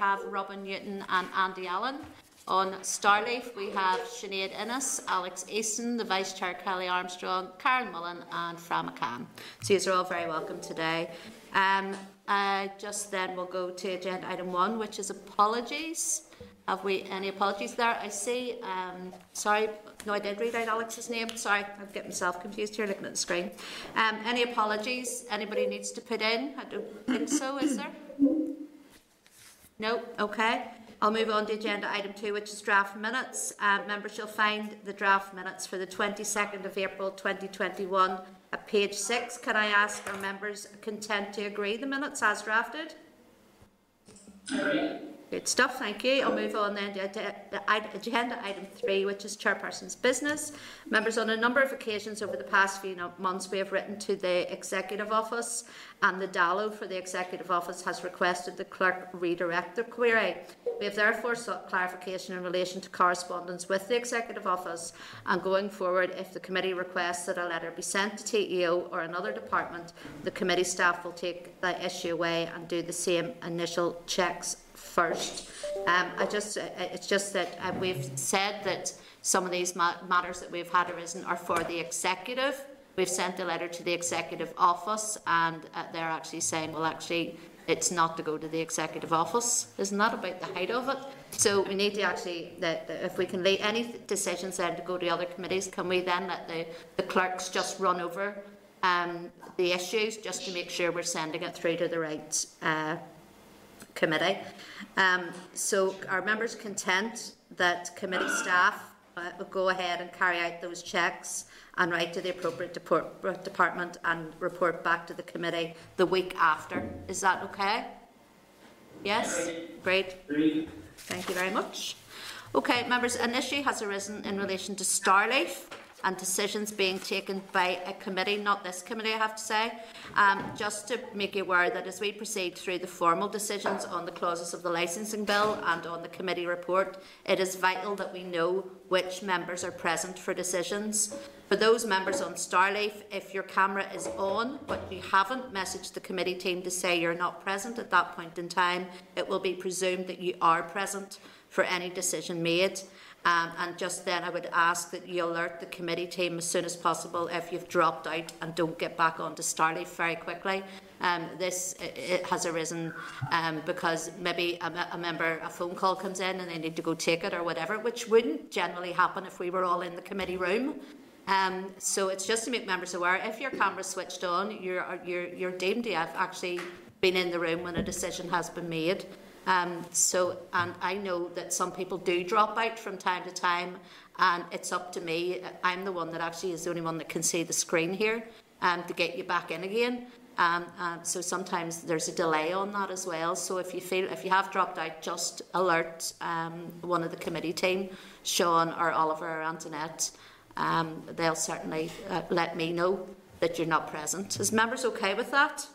have Robin Newton and Andy Allen. On Starleaf, we have Sinead Ennis, Alex Easton, the Vice Chair Kellie Armstrong, Karen Mullan, and Fran McCann. So you're all very welcome today. Um, uh, just then we'll go to agenda item one, which is apologies. Have we any apologies there? I see, um, sorry, no, I did read out Alex's name. Sorry, I'm getting myself confused here looking at the screen. Um, any apologies anybody needs to put in? I don't think so, is there? No? Okay. I'll move on to agenda item two, which is draft minutes. Uh, members shall find the draft minutes for the 22nd of April 2021 at page six. Can I ask our members content to agree the minutes as drafted? Agree. Good stuff, thank you. I'll move on then to agenda item three, which is chairperson's business. Members, on a number of occasions over the past few months, we have written to the Executive Office, and the DALO for the Executive Office has requested the clerk redirect the query. We have therefore sought clarification in relation to correspondence with the Executive Office, and going forward, if the committee requests that a letter be sent to TEO or another department, the committee staff will take the issue away and do the same initial checks first. Um, I just, uh, it's just that uh, we've said that some of these ma matters that we've had arisen are for the executive. We've sent a letter to the executive office, and uh, they're actually saying, well, actually, it's not to go to the executive office. Isn't that about the height of it? So we need to actually, that if we can lay any decisions then to go to other committees, can we then let the, the clerks just run over um, the issues just to make sure we're sending it through to the right uh, committee. Um, so are members content that committee staff uh, will go ahead and carry out those checks and write to the appropriate deport, department and report back to the committee the week after? Is that okay? Yes? Great. Thank you very much. Okay, members, an issue has arisen in relation to Starleaf and decisions being taken by a committee, not this committee, I have to say. Um, just to make you aware that as we proceed through the formal decisions on the clauses of the licensing bill and on the committee report, it is vital that we know which members are present for decisions. For those members on Starleaf, if your camera is on but you haven't messaged the committee team to say you're not present at that point in time, it will be presumed that you are present for any decision made. Um, and just then, I would ask that you alert the committee team as soon as possible if you've dropped out and don't get back onto Starleaf very quickly. Um, this has arisen um, because maybe a, a, member, a phone call comes in and they need to go take it or whatever, which wouldn't generally happen if we were all in the committee room. Um, so it's just to make members aware. If your camera's switched on, you're, you're, you're deemed to have actually been in the room when a decision has been made. Um, so, and I know that some people do drop out from time to time, and it's up to me. I'm the one that actually is the only one that can see the screen here um, to get you back in again. Um, uh, so sometimes there's a delay on that as well. So if you feel if you have dropped out, just alert um, one of the committee team, Sean or Oliver or Antoinette. Um, they'll certainly uh, let me know that you're not present. Is members okay with that?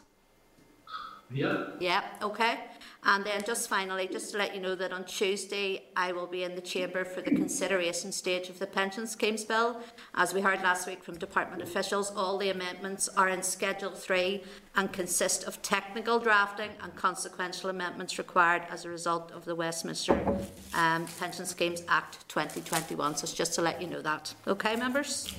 Yeah. Yeah. Okay. And then just finally, just to let you know that on Tuesday I will be in the Chamber for the consideration stage of the Pension Schemes Bill. As we heard last week from Department officials, all the amendments are in Schedule 3 and consist of technical drafting and consequential amendments required as a result of the Westminster um, Pension Schemes Act 2021. So it's just to let you know that. Okay, members?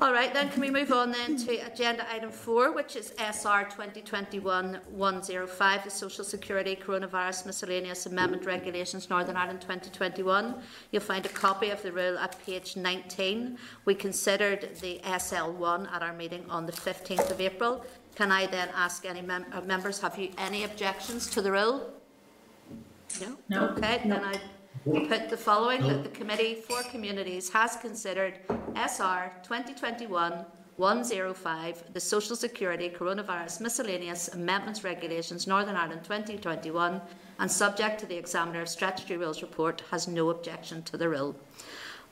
All right, then can we move on then to agenda item four, which is SR 2021-105, the Social Security Coronavirus Miscellaneous Amendment Regulations Northern Ireland 2021. You'll find a copy of the rule at page 19. We considered the SL1 at our meeting on the 15th of April. Can I then ask any mem uh, members, have you any objections to the rule? No? No. Okay, no. then I put the following that the Committee for Communities has considered SR 2021 105, the Social Security Coronavirus Miscellaneous Amendments Regulations Northern Ireland 2021, and subject to the Examiner of Statutory Rules report, has no objection to the rule.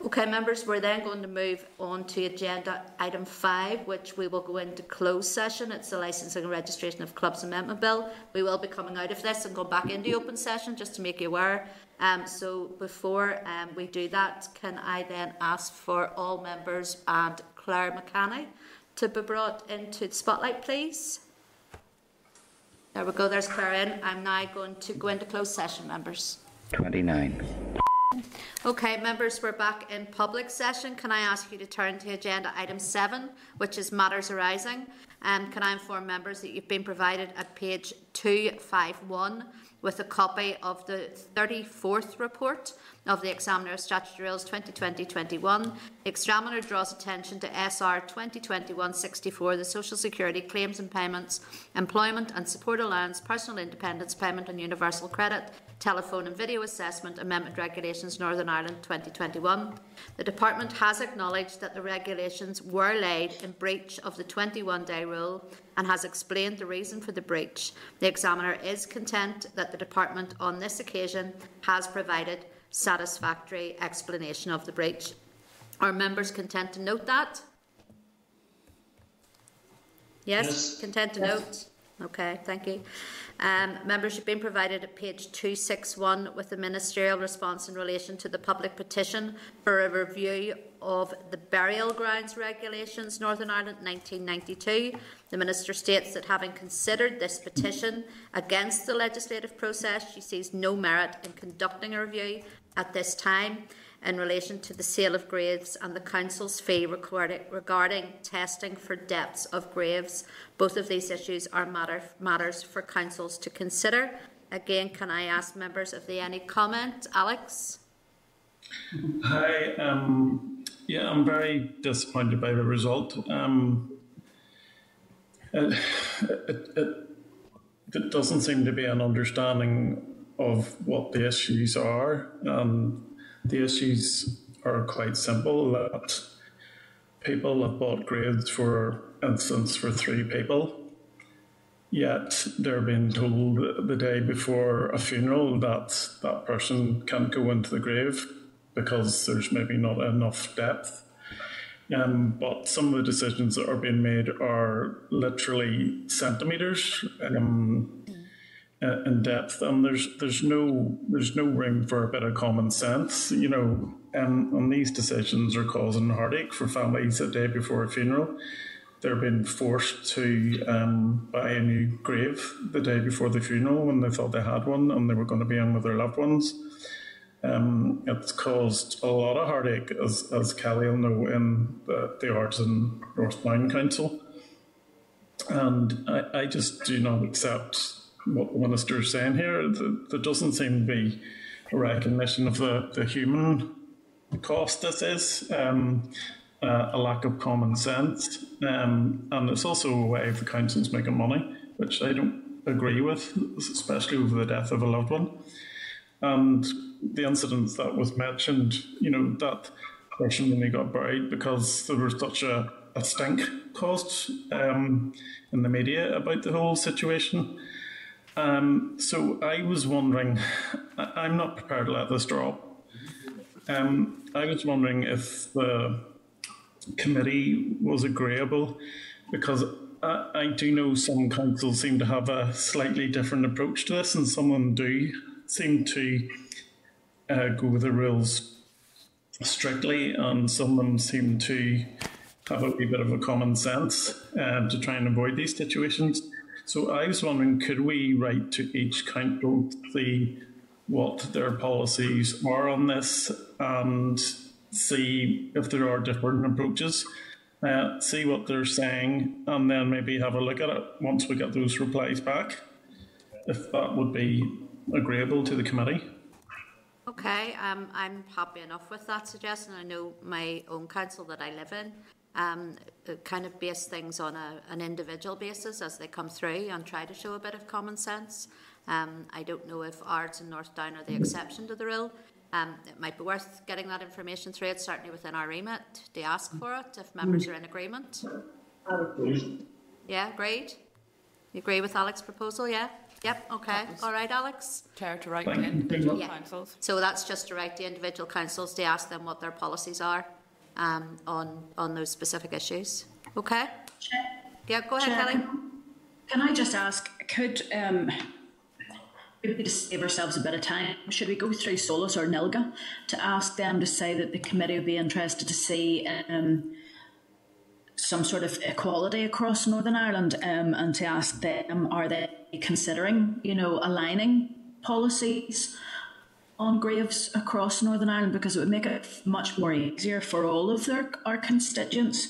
Okay, members, we're then going to move on to agenda item five, which we will go into closed session. It's the licensing and registration of clubs amendment bill. We will be coming out of this and go back into open session just to make you aware. Um, so before um, we do that, can I then ask for all members and Claire McCanny to be brought into the spotlight, please? There we go, there's Claire in. I'm now going to go into closed session, members. 29. Okay, members, we're back in public session. Can I ask you to turn to agenda item seven, which is matters arising? Um, can I inform members that you've been provided at page 251 with a copy of the 34th report of the Examiner of Statutory Rules 2020-21. The Examiner draws attention to SR 2021-64, the Social Security Claims and Payments, Employment and Support Allowance, Personal Independence Payment and Universal Credit, Telephone and Video Assessment Amendment Regulations Northern Ireland 2021. The Department has acknowledged that the regulations were laid in breach of the 21 day rule and has explained the reason for the breach. The examiner is content that the Department on this occasion has provided satisfactory explanation of the breach. Are members content to note that? Yes, yes. content to yes. note? Okay, thank you. Um, members have been provided at page 261 with the ministerial response in relation to the public petition for a review of the burial grounds regulations Northern Ireland 1992. The minister states that having considered this petition against the legislative process, she sees no merit in conducting a review at this time in relation to the sale of graves and the Council's fee regarding testing for depths of graves. Both of these issues are matter, matters for councils to consider. Again, can I ask members if they any comment? Alex? Hi. Um, yeah, I'm very disappointed by the result. Um, it, it, it, it doesn't seem to be an understanding of what the issues are. Um, the issues are quite simple that people have bought graves, for instance, for three people, yet they're being told the day before a funeral that that person can't go into the grave because there's maybe not enough depth. Um, but some of the decisions that are being made are literally centimeters. Um, in depth, and there's there's no there's no room for a bit of common sense, you know. And, and these decisions are causing heartache for families a day before a funeral. They're being forced to um, buy a new grave the day before the funeral when they thought they had one and they were going to be in with their loved ones. Um, it's caused a lot of heartache, as, as Kellie will know, in the, the Artisan Northbound Council. And I, I just do not accept what the minister is saying here. There doesn't seem to be a recognition of the, the human cost this is, um, uh, a lack of common sense, um, and it's also a way for councils making money, which I don't agree with, especially over the death of a loved one. And the incident that was mentioned, you know, that person only got buried because there was such a, a stink caused um, in the media about the whole situation. Um, so I was wondering, I'm not prepared to let this drop. Um, I was wondering if the committee was agreeable because I, I, do know some councils seem to have a slightly different approach to this, and some of them do seem to uh, go with the rules strictly, and some of them seem to have a wee bit of a common sense uh, to try and avoid these situations. So I was wondering, could we write to each council to see what their policies are on this and see if there are different approaches, uh, see what they're saying, and then maybe have a look at it once we get those replies back, if that would be agreeable to the committee. Okay, um, I'm happy enough with that suggestion. I know my own council that I live in um, kind of base things on a, an individual basis as they come through and try to show a bit of common sense. Um, I don't know if Ards and North Down are the exception to the rule. Um, it might be worth getting that information through. It's certainly within our remit to ask for it if members are in agreement. Yeah, agreed. You agree with Alex's proposal? Yeah. Yep. Okay. All right, Alex. Chair to write to individual yeah. councils. So that's just to write to individual councils to ask them what their policies are um, on on those specific issues. Okay. Yeah, go ahead, Chair, Kellie. Can I just ask? Could um, to save ourselves a bit of time, should we go through SOLACE or NILGA to ask them to say that the committee would be interested to see um, some sort of equality across Northern Ireland um, and to ask them are they considering, you know, aligning policies on graves across Northern Ireland because it would make it much more easier for all of their our constituents.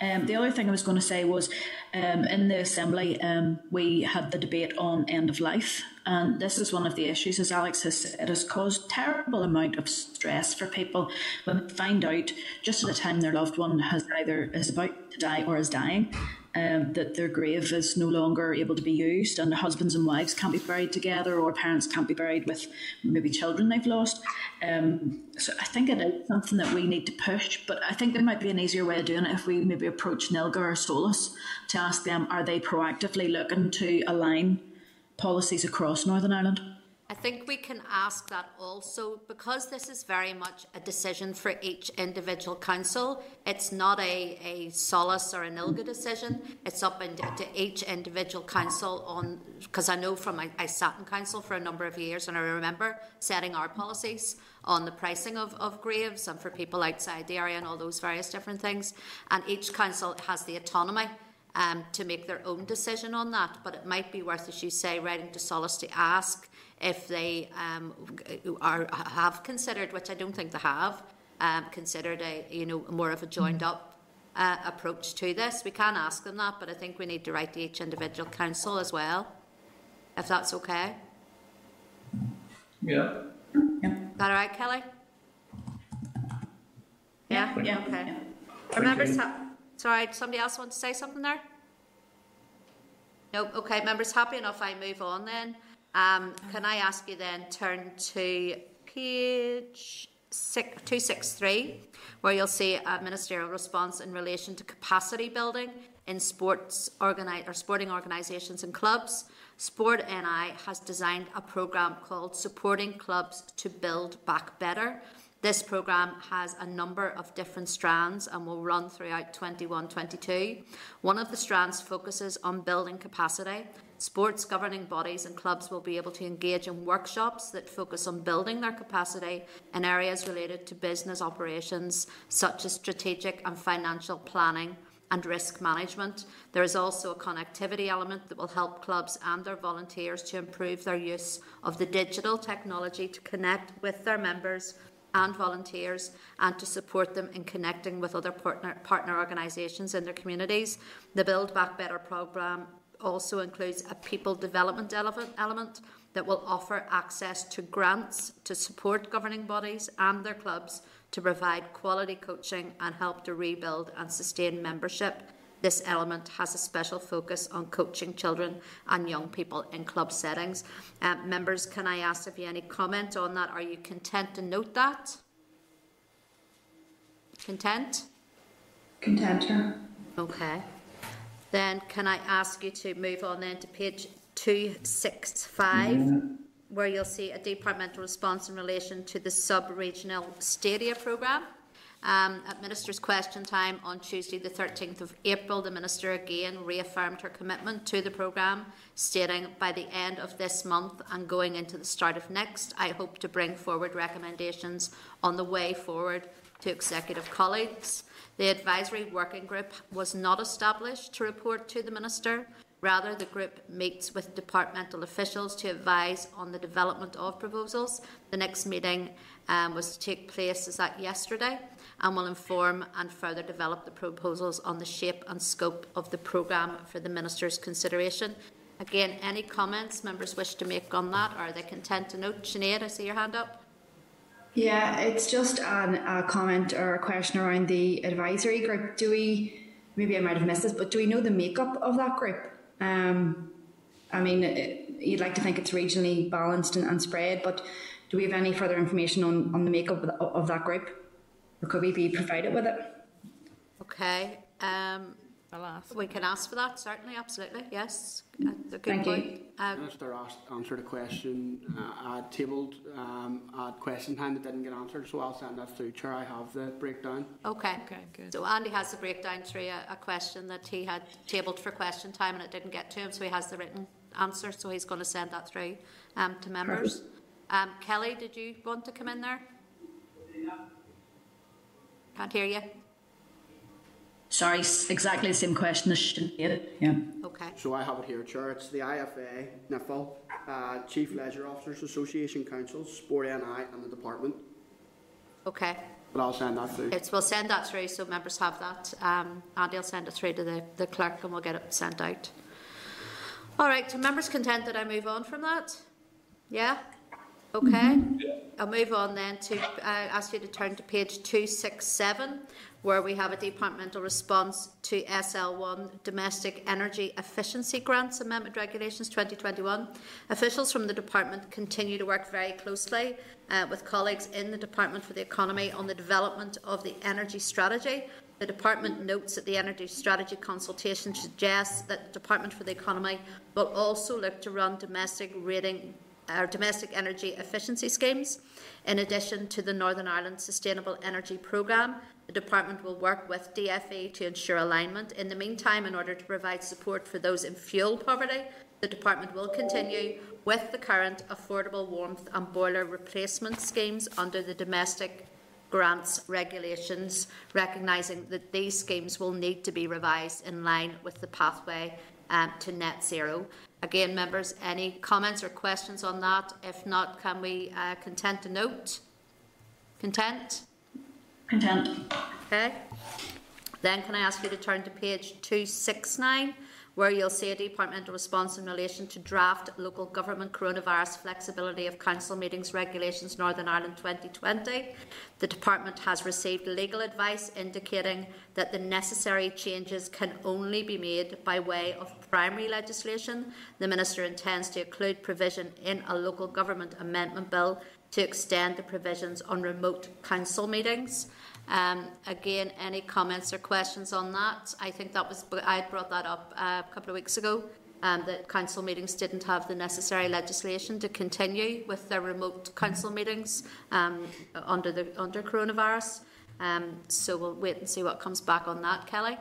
Um, the other thing I was going to say was um, in the Assembly, um, we had the debate on end of life. And this is one of the issues, as Alex has said, it has caused terrible amount of stress for people when they find out just at the time their loved one has either is about to die or is dying um, that their grave is no longer able to be used and the husbands and wives can't be buried together or parents can't be buried with maybe children they've lost. Um, so I think it is something that we need to push, but I think there might be an easier way of doing it if we maybe approach NILGA or SOLACE to ask them are they proactively looking to align policies across Northern Ireland? I think we can ask that also because this is very much a decision for each individual council. It's not a, a solace or an ILGA decision. It's up into, to each individual council on because I know from I, I sat in council for a number of years and I remember setting our policies on the pricing of, of graves and for people outside the area and all those various different things. And each council has the autonomy um, to make their own decision on that. But it might be worth, as you say, writing to Solace to ask if they um, are have considered, which I don't think they have, um, considered a you know more of a joined up uh, approach to this. We can ask them that, but I think we need to write to each individual council as well, if that's okay. Yeah. Yeah. Is that all right, Kellie? Yeah. Yeah. Okay. yeah. Remember, you. ha- sorry, somebody else want to say something there? No. Okay, members, happy enough. I move on then. Um, can I ask you then turn to page six, 263, where you'll see a ministerial response in relation to capacity building in sports organi- or sporting organisations and clubs. Sport NI has designed a programme called Supporting Clubs to Build Back Better. This programme has a number of different strands and will run throughout 21 22. One of the strands focuses on building capacity Sports governing bodies and clubs will be able to engage in workshops that focus on building their capacity in areas related to business operations, such as strategic and financial planning and risk management. There is also a connectivity element that will help clubs and their volunteers to improve their use of the digital technology to connect with their members and volunteers and to support them in connecting with other partner, partner organisations in their communities. The Build Back Better programme also includes a people development element that will offer access to grants to support governing bodies and their clubs to provide quality coaching and help to rebuild and sustain membership. This element has a special focus on coaching children and young people in club settings. Uh, members, can I ask if you have any comment on that? Are you content to note that? Content? Content. Okay. Then can I ask you to move on then to page 265, where you'll see a departmental response in relation to the sub-regional stadia programme. Um, at Minister's question time on Tuesday, the 13th of April, the Minister again reaffirmed her commitment to the programme, stating, By the end of this month and going into the start of next, I hope to bring forward recommendations on the way forward to executive colleagues. The advisory working group was not established to report to the Minister. Rather, the group meets with departmental officials to advise on the development of proposals. The next meeting um, was to take place is that yesterday and will inform and further develop the proposals on the shape and scope of the programme for the Minister's consideration. Again, any comments members wish to make on that? Are they content to note? Sinead, I see your hand up. Yeah, it's just an, a comment or a question around the advisory group. Do we, maybe I might have missed this, but do we know the makeup of that group? Um, I mean, it, you'd like to think it's regionally balanced and, and, spread, but do we have any further information on, on the makeup of, the, of that group? Or could we be provided with it? Okay. Um, I'll ask. We can ask for that, certainly, absolutely, yes. That's a good Thank point. You. Um, Minister asked, answered a question. Uh, I tabled um, at question time that didn't get answered, so I'll send that through. Chair, I have the breakdown. Okay. Okay, good. So Andy has the breakdown through a, a question that he had tabled for question time and it didn't get to him, so he has the written answer, so he's going to send that through um, to members. Um, Kellie, did you want to come in there? Can't hear you. Sorry, exactly the same question as Sinead. Yeah. Okay. So I have it here, Chair. It's the IFA, NIFL, uh, Chief Leisure Officers Association Councils, Sport NI, and the department. Okay. But I'll send that through. It's, we'll send that through so members have that. Um, Andy will send it through to the, the clerk and we'll get it sent out. All right, so members content that I move on from that? Yeah? Okay. I'll move on then to uh, ask you to turn to page 267 where we have a departmental response to SL1 Domestic Energy Efficiency Grants Amendment Regulations 2021. Officials from the department continue to work very closely uh, with colleagues in the Department for the Economy on the development of the energy strategy. The department notes that the energy strategy consultation suggests that the Department for the Economy will also look to run domestic rating our domestic energy efficiency schemes. In addition to the Northern Ireland Sustainable Energy Programme, the Department will work with DFE to ensure alignment. In the meantime, in order to provide support for those in fuel poverty, the Department will continue with the current affordable warmth and boiler replacement schemes under the domestic grants regulations, recognising that these schemes will need to be revised in line with the pathway um, to net zero. Again, members, any comments or questions on that? If not, can we uh, content to note? Content? Content. Okay. Then can I ask you to turn to page 269, where you'll see a departmental response in relation to draft local government coronavirus flexibility of council meetings regulations Northern Ireland 2020. The department has received legal advice indicating that the necessary changes can only be made by way of primary legislation. The minister intends to include provision in a local government amendment bill to extend the provisions on remote council meetings. Um, again, any comments or questions on that? I think that was I brought that up uh, a couple of weeks ago. Um, that council meetings didn't have the necessary legislation to continue with their remote council meetings um, under the under coronavirus. Um, so we'll wait and see what comes back on that, Kellie.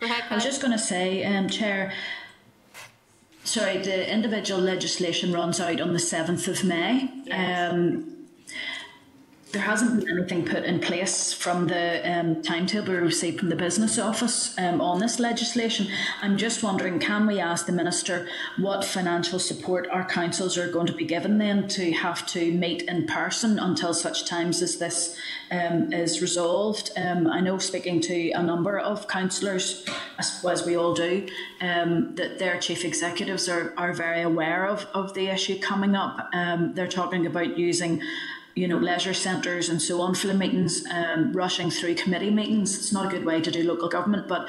Ahead, I was just going to say, um, Chair, sorry, the individual legislation runs out on the 7th of May. Um, there hasn't been anything put in place from the um, timetable we received from the business office um, on this legislation. I'm just wondering, can we ask the minister what financial support our councils are going to be given then to have to meet in person until such times as this um, is resolved? Um, I know speaking to a number of councillors, as, as we all do, um, that their chief executives are, are very aware of, of the issue coming up. Um, they're talking about using you know, leisure centres and so on for the meetings, um, rushing through committee meetings. It's not a good way to do local government, but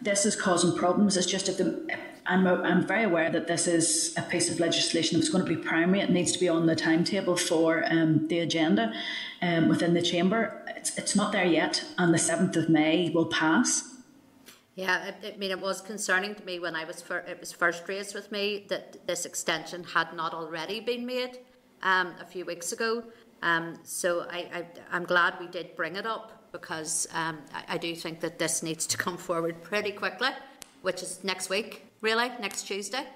this is causing problems. It's just if the I'm, I'm very aware that this is a piece of legislation that's going to be primary. It needs to be on the timetable for um, the agenda um, within the chamber. It's, it's not there yet, and the 7th of May will pass. Yeah, I, I mean, it was concerning to me when I was fir- it was first raised with me that this extension had not already been made um, a few weeks ago. Um, so I, I'm glad we did bring it up because um, I, I do think that this needs to come forward pretty quickly, which is next week, really, next Tuesday,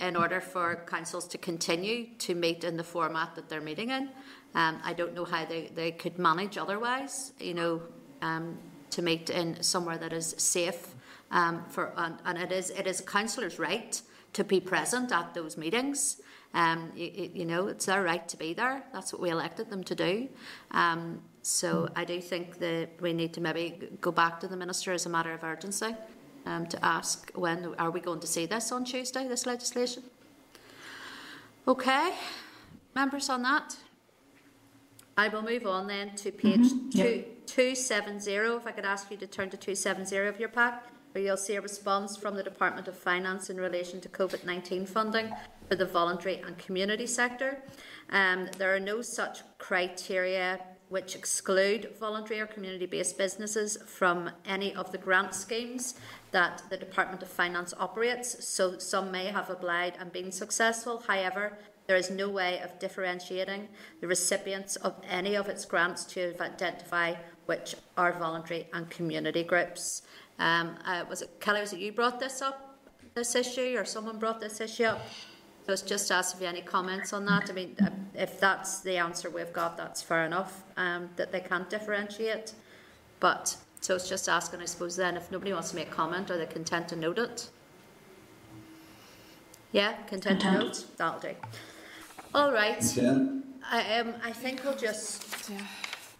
in order for councils to continue to meet in the format that they're meeting in. Um, I don't know how they, they could manage otherwise, you know, um, to meet in somewhere that is safe um, for, and, and it is it is a councillor's right to be present at those meetings. Um, you, you, know, it's their right to be there. That's what we elected them to do. Um, so I do think that we need to maybe go back to the minister as a matter of urgency um, to ask when are we going to see this on Tuesday, this legislation. Okay, members on that. I will move on then to page Mm-hmm. two, 270. If I could ask you to turn to 270 of your pack, where you'll see a response from the Department of Finance in relation to COVID 19 funding for the voluntary and community sector. Um, there are no such criteria which exclude voluntary or community based businesses from any of the grant schemes that the Department of Finance operates, so some may have applied and been successful. However, there is no way of differentiating the recipients of any of its grants to identify which are voluntary and community groups. Um, uh, was it Kellie? Was it you brought this up, this issue, or someone brought this issue up? So it's just asked if you have any comments on that. I mean, uh, if that's the answer we've got, that's fair enough. Um, that they can't differentiate, but so it's just asking, I suppose, then if nobody wants to make a comment, are they content to note it? Yeah, content to note? That'll do. All right. Consent. I, um, I think we'll just,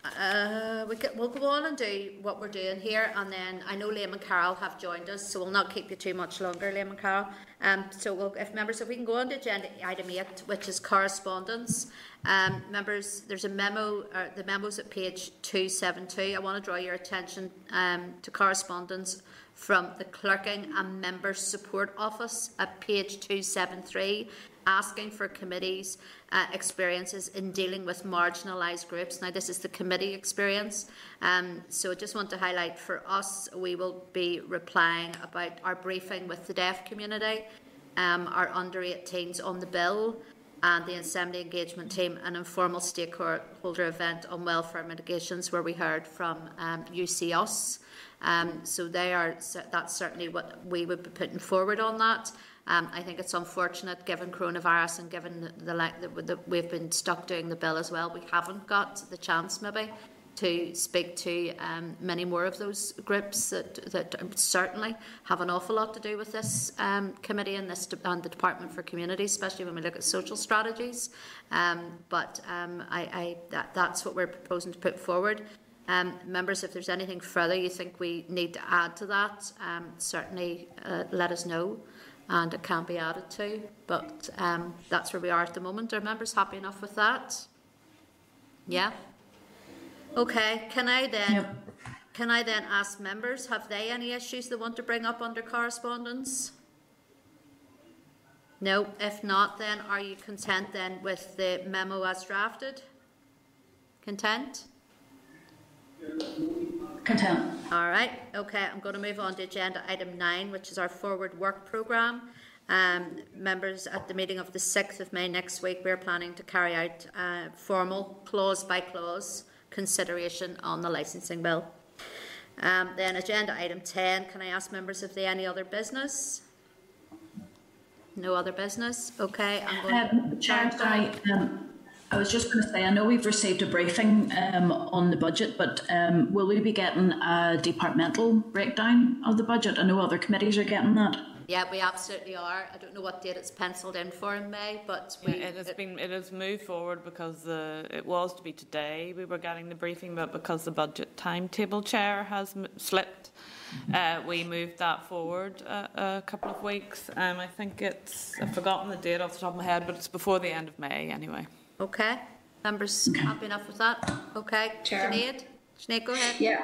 uh, we we'll go on and do what we're doing here, and then I know Liam and Carol have joined us, so we'll not keep you too much longer, Liam and Carol. Um, so we'll, if members, if we can go on to agenda item eight, which is correspondence. Um, members, there's a memo, uh, the memo's at page two seven two. I want to draw your attention, um, to correspondence from the Clerking and Members Support Office at page 273, asking for committees' uh, experiences in dealing with marginalised groups. Now, this is the committee experience, um, so I just want to highlight for us, we will be replying about our briefing with the deaf community, um, our under 18s on the bill, and the Assembly Engagement Team, an informal stakeholder event on welfare mitigations where we heard from um, UC Um, so they are that's certainly what we would be putting forward on that. Um, I think it's unfortunate given coronavirus and given the, the, the, we've been stuck doing the bill as well. We haven't got the chance maybe to speak to um, many more of those groups that, that certainly have an awful lot to do with this um, committee and this and the Department for Communities, especially when we look at social strategies. Um, but um, I, I, that, that's what we're proposing to put forward. Um, members, if there's anything further you think we need to add to that, um, certainly uh, let us know and it can be added to. But um, that's where we are at the moment. Are members happy enough with that? Yeah? Okay, can I then, Yep. can I then ask members, have they any issues they want to bring up under correspondence? No, if not, then are you content then with the memo as drafted? Content? Content. All right, okay, I'm going to move on to agenda item nine, which is our forward work programme. Um, members, at the meeting of the 6th of May next week, we're planning to carry out uh, formal clause by clause consideration on the licensing bill. Um, then agenda item 10, can I ask members if they any other business? No other business? Okay, I'm going Um, Chair, sorry, um, I was just going to say, I know we've received a briefing um, on the budget, but um, will we be getting a departmental breakdown of the budget? I know other committees are getting that. Yeah, we absolutely are. I don't know what date it's penciled in for in May, but Yeah, it has been, it has moved forward because uh, it was to be today we were getting the briefing, but because the budget timetable chair has m- slipped, uh, we moved that forward a, a couple of weeks. Um, I think it's, I've forgotten the date off the top of my head, but it's before the end of May anyway. Okay, members happy enough with that? Okay, Chair. Sinead? Sinead, go ahead. Yeah,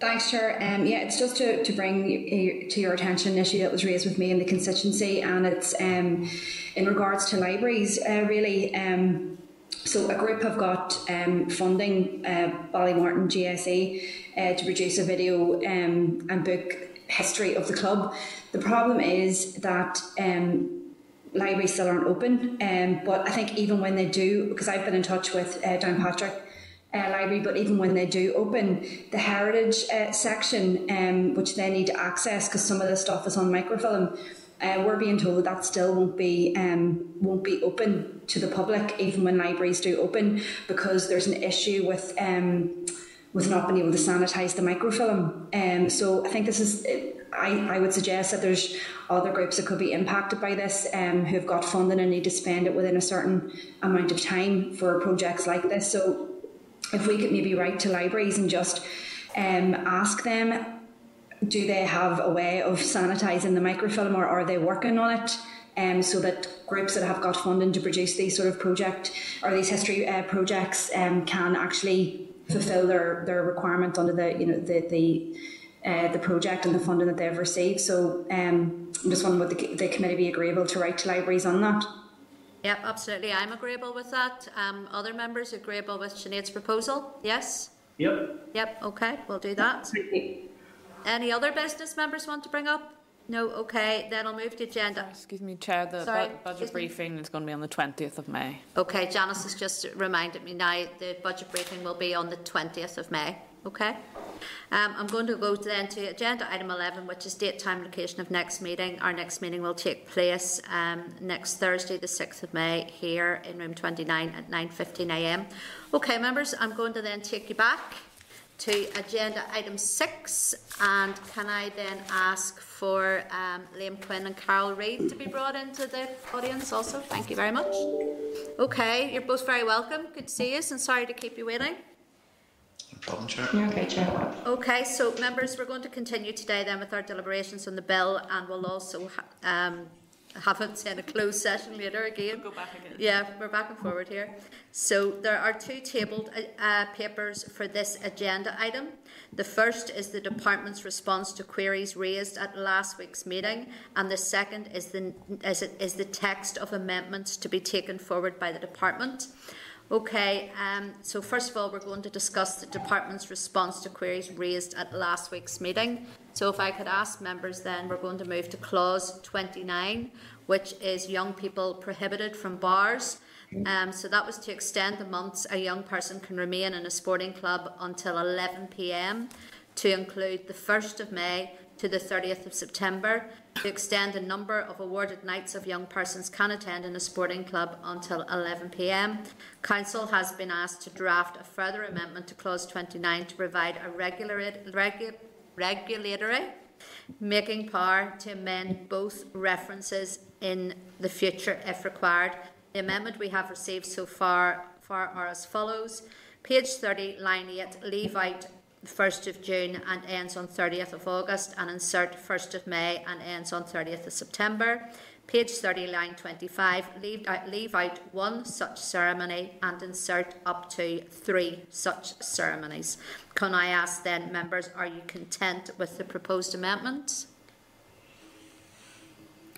thanks, Chair. Um, yeah, it's just to, to bring you- to your attention an issue that was raised with me in the constituency, and it's um, in regards to libraries, uh, really. Um, so a group have got um, funding, uh, Ballymorton GSE, uh, to produce a video um, and book history of the club. The problem is that um, libraries still aren't open. Um, but I think even when they do, because I've been in touch with uh, Downpatrick uh, Library, but even when they do open, the heritage uh, section, um, which they need to access because some of the stuff is on microfilm, uh, we're being told that still won't be um, won't be open to the public, even when libraries do open, because there's an issue with. Um, with not being able to sanitize the microfilm. Um, so I think this is, I, I would suggest that there's other groups that could be impacted by this um, who've got funding and need to spend it within a certain amount of time for projects like this. So if we could maybe write to libraries and just um, ask them, do they have a way of sanitizing the microfilm or are they working on it? Um, so that groups that have got funding to produce these sort of project or these history uh, projects um, can actually fulfil their, their requirement under the you know the the uh, the project and the funding that they've received. So um, I'm just wondering would the, the committee be agreeable to write to libraries on that? Yep, absolutely. I'm agreeable with that. Um, other members agreeable with Sinead's proposal? Yes? Yep. Yep, okay, we'll do that. Any other business members want to bring up? No, okay, then I'll move to agenda. Excuse me, Chair, the Sorry, bu- excuse budget me. briefing is going to be on the 20th of May. Okay, Janice has just reminded me now the budget briefing will be on the 20th of May. Okay. Um, I'm going to go then to agenda item 11, which is date, time, location of next meeting. Our next meeting will take place um, next Thursday, the 6th of May, here in room 29 at 9.15am. Okay, members, I'm going to then take you back to agenda item six, and can I then ask for um, Liam Quinn and Carol Reid to be brought into the audience also? Thank you very much. Okay, you're both very welcome. Good to see you, and sorry to keep you waiting. No problem, Chair. You're okay, Chair. Okay, so members, we're going to continue today then with our deliberations on the bill, and we'll also ha- um, have it in a closed session later again. Go back again. Yeah, we're back and forward here. So there are two tabled uh, uh, papers for this agenda item. The first is the department's response to queries raised at last week's meeting, and the second is the is, it, is the text of amendments to be taken forward by the department. Okay, um, so first of all, we're going to discuss the department's response to queries raised at last week's meeting. So if I could ask members then, we're going to move to clause 29, which is young people prohibited from bars. Um, so that was to extend the months a young person can remain in a sporting club until 11 pm, to include the 1st of May to the 30th of September, to extend the number of awarded nights of young persons can attend in a sporting club until 11 pm. Counsel has been asked to draft a further amendment to clause 29 to provide a regular, regu, regulatory making power to amend both references in the future if required. The amendment we have received so far, far are as follows. Page 30, line 8, leave out 1st of June and ends on 30th of August and insert 1st of May and ends on 30th of September. Page 30, line 25, leave out, leave out one such ceremony and insert up to three such ceremonies. Can I ask then, members, are you content with the proposed amendment?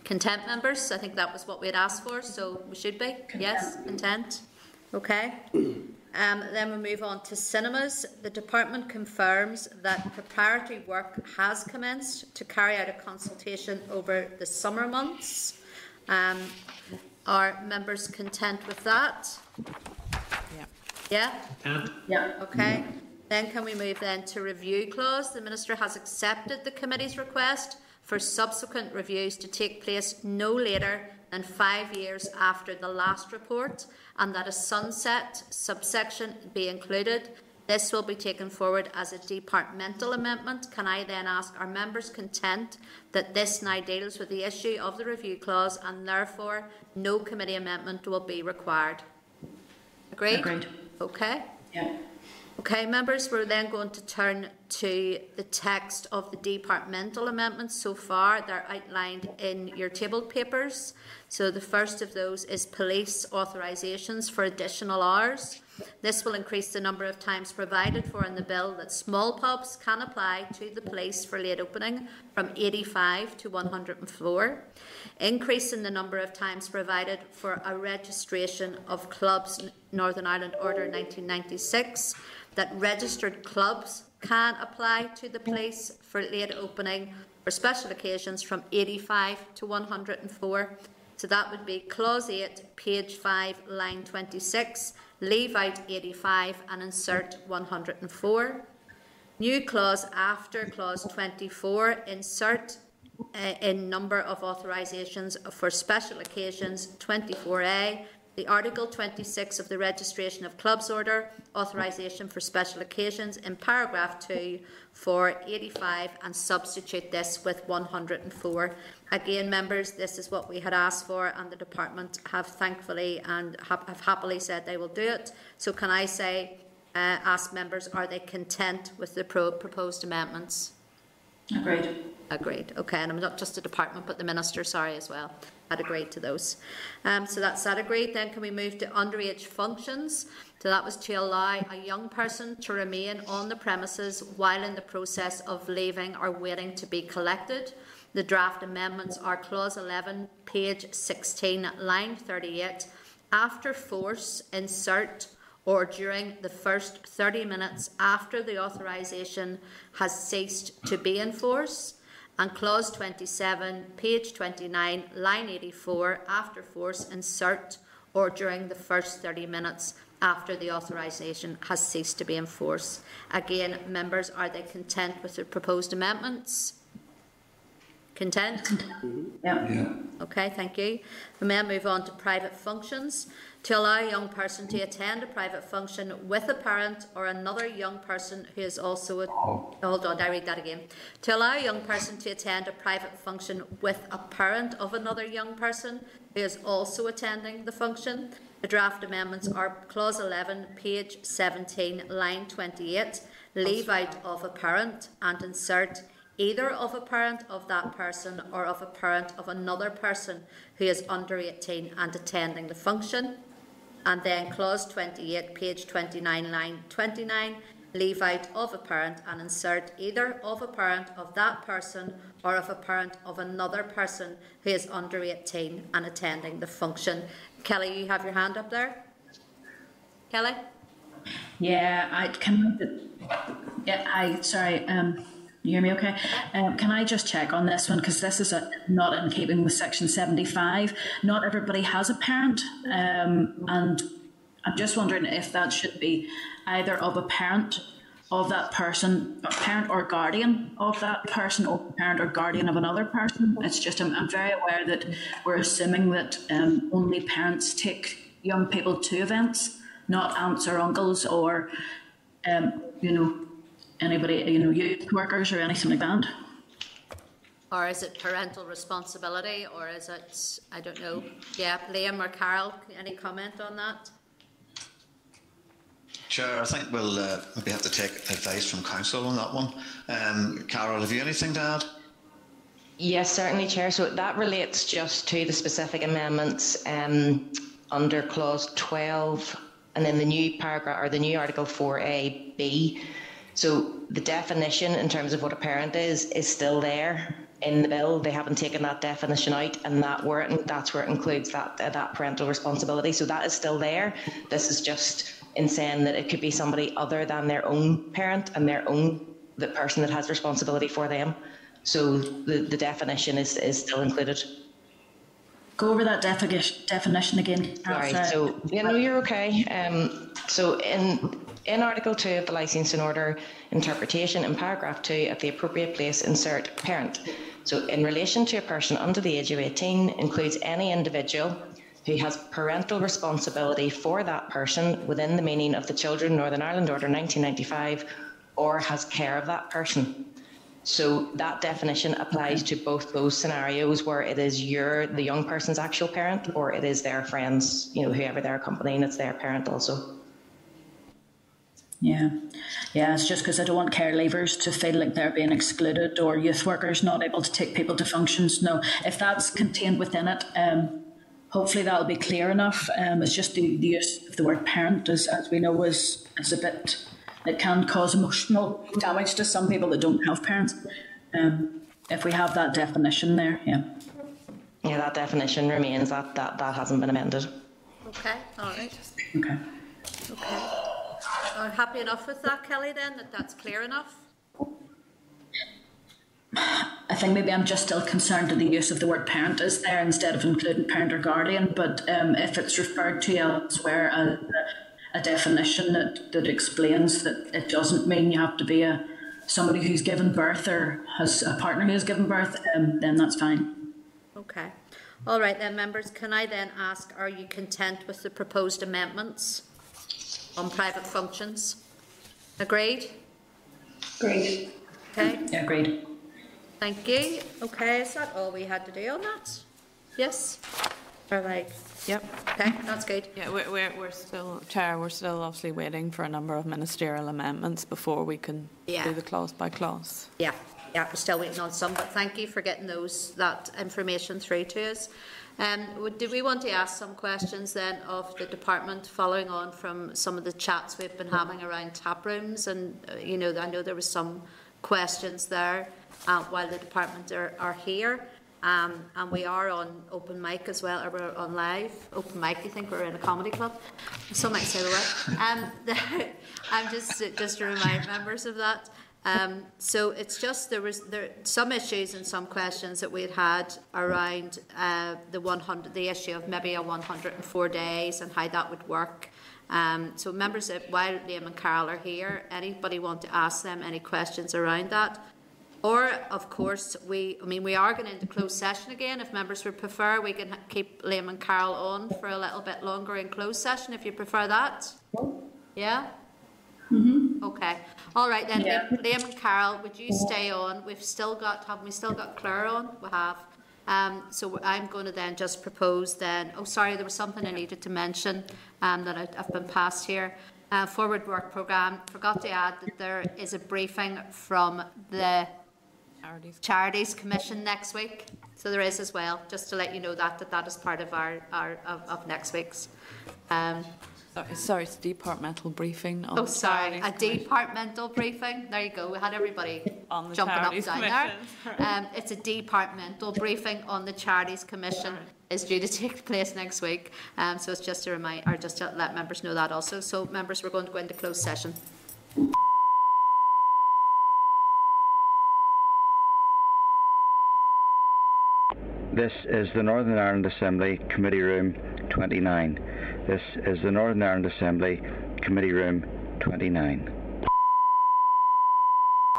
Content, members? I think that was what we had asked for, so we should be. Yes, content. Okay. Um, then we move on to cinemas. The department confirms that preparatory work has commenced to carry out a consultation over the summer months. Um, are members content with that? Yeah. Yeah? Content? Yeah. Okay. Then can we move then to review clause? The Minister has accepted the committee's request for subsequent reviews to take place no later than five years after the last report and that a sunset subsection be included. This will be taken forward as a departmental amendment. Can I then ask, are members content that this now deals with the issue of the review clause and therefore no committee amendment will be required? Agreed? Agreed. Okay. Yeah. Okay, members, we're then going to turn to the text of the departmental amendments so far. They're outlined in your tabled papers. So the first of those is police authorisations for additional hours. This will increase the number of times provided for in the bill that small pubs can apply to the police for late opening from 85 to 104. Increase in the number of times provided for a registration of clubs Northern Ireland Order 1996 that registered clubs can apply to the police for late opening for special occasions from 85 to 104. So that would be clause 8, page 5, line 26. Leave out 85 and insert 104. New clause after clause 24, insert uh, in number of authorisations for special occasions 24A the Article 26 of the Registration of Clubs Order, authorisation for special occasions, in paragraph 2 for 85 and substitute this with 104. Again, members, this is what we had asked for, and the department have thankfully and have, happily said they will do it. So, can I say, uh, ask members, are they content with the pro- proposed amendments? Agreed. Agreed. Okay, and I'm not just the department, but the minister, sorry, as well, agreed to those. Um, so that's that agreed. Then can we move to underage functions? So that was to allow a young person to remain on the premises while in the process of leaving or waiting to be collected. The draft amendments are clause 11, page 16, line 38. After force, insert or during the first 30 minutes after the authorisation has ceased to be in force. And clause 27, page 29, line 84, after force, insert or during the first 30 minutes after the authorisation has ceased to be in force. Again, members, are they content with the proposed amendments? Content? Mm-hmm. Yeah. Yeah. Okay, thank you. We may move on to private functions. To allow a young person to attend a private function with a parent or another young person who is also a, hold on, I read that again. To allow a young person to attend a private function with a parent of another young person who is also attending the function. The draft amendments are clause 11, page 17, line 28. Leave out of a parent and insert either of a parent of that person or of a parent of another person who is under 18 and attending the function. And then clause 28, page 29, line 29, leave out of a parent and insert either of a parent of that person or of a parent of another person who is under 18 and attending the function. Kellie, you have your hand up there? Kellie? Yeah, I can. Yeah, I sorry. Um, you hear me? Okay. Um, can I just check on this one because this is a, not in keeping with section seventy-five. Not everybody has a parent, um, and I'm just wondering if that should be either of a parent of that person, parent or guardian of that person, or parent or guardian of another person. It's just I'm, I'm very aware that we're assuming that um, only parents take young people to events, not aunts or uncles or um, you know anybody, you know, youth workers or anything like that. Or is it parental responsibility, or is it, I don't know, yeah, Liam or Carol, any comment on that? Chair, I think we'll uh, maybe have to take advice from counsel on that one. Um, Carol, have you anything to add? Yes, certainly, Chair. So that relates just to the specific amendments um, under clause 12 and then the new paragraph or the new article 4a(b). So the definition in terms of what a parent is is still there in the bill. They haven't taken that definition out, and that where it, that's where it includes that uh, that parental responsibility. So that is still there. This is just in saying that it could be somebody other than their own parent and their own the person that has responsibility for them. So the, the definition is, is still included. Go over that defi- definition again. Sorry, Sorry. so yeah, no, you're okay. Um, so in in Article Two of the Licensing Order interpretation, in paragraph two, at the appropriate place, insert parent. So in relation to a person under the age of 18 includes any individual who has parental responsibility for that person within the meaning of the Children Northern Ireland Order 1995 or has care of that person. So that definition applies to both those scenarios where it is your the young person's actual parent or it is their friends, you know, whoever they're accompanying, it's their parent also. Yeah, yeah. It's just because I don't want care leavers to feel like they're being excluded or youth workers not able to take people to functions. No, if that's contained within it, um, hopefully that'll be clear enough. Um, it's just the, the use of the word parent, as, as we know, is is a bit. It can cause emotional damage to some people that don't have parents. Um, if we have that definition there, yeah. Yeah, that definition remains. That that, that hasn't been amended. Okay, all right, Okay. okay. Are you happy enough with that, Kellie, then, that that's clear enough? I think maybe I'm just still concerned that the use of the word parent is there instead of including parent or guardian. But um, if it's referred to elsewhere as a, a definition that, that explains that it doesn't mean you have to be a somebody who's given birth or has a partner who has given birth, um, then that's fine. Okay. All right then, members, can I then ask, are you content with the proposed amendments on private functions? Agreed? Great. Okay, Yeah, agreed. thank you. Okay, is that all we had to do on that? Yes? Or like, Yep. okay, that's good. Yeah, we're, we're, we're still, Chair, we're still obviously waiting for a number of ministerial amendments before we can Yeah. do the clause by clause. Yeah, yeah, we're still waiting on some, but thank you for getting those, that information through to us. Um, would- do we want to ask some questions then of the department following on from some of the chats we've been having around tap rooms? And, uh, you know, I know there was some questions there uh, while the department are, are here. Um, and we are on open mic as well, or we're on live, open mic, I think we're in a comedy club. Some might say the word. Um, I'm just, just to remind members of that. Um, so it's just there was there some issues and some questions that we had had around uh, the 100 the issue of maybe a 104 days and how that would work. Um, so members, if, while Liam and Carol are here, anybody want to ask them any questions around that? Or, of course, we, I mean, we are going into closed session again. If members would prefer, we can keep Liam and Carol on for a little bit longer in closed session if you prefer that. Yeah? Mm-hmm. Okay. All right then, Yeah. Liam, and Carol, would you stay on? We've still got, have we still got Claire on? We have. Um, so I'm going to then just propose then, oh, sorry, there was something I needed to mention um, that I, I've been passed here. Uh, forward work programme, forgot to add that there is a briefing from the Charities. Charities Commission next week. So there is as well, just to let you know that, that that is part of our, our, of, of next week's. Um, Sorry, sorry, it's departmental briefing on oh, sorry, a Commission. departmental briefing. There you go. We had everybody On the jumping up down Commission. there. Um, it's a departmental briefing on the Charities Commission is due to take place next week. Um, so it's just to remind, or just to let members know that also. So members, we're going to go into closed session. This is the Northern Ireland Assembly Committee Room 29. This is the Northern Ireland Assembly Committee Room 29.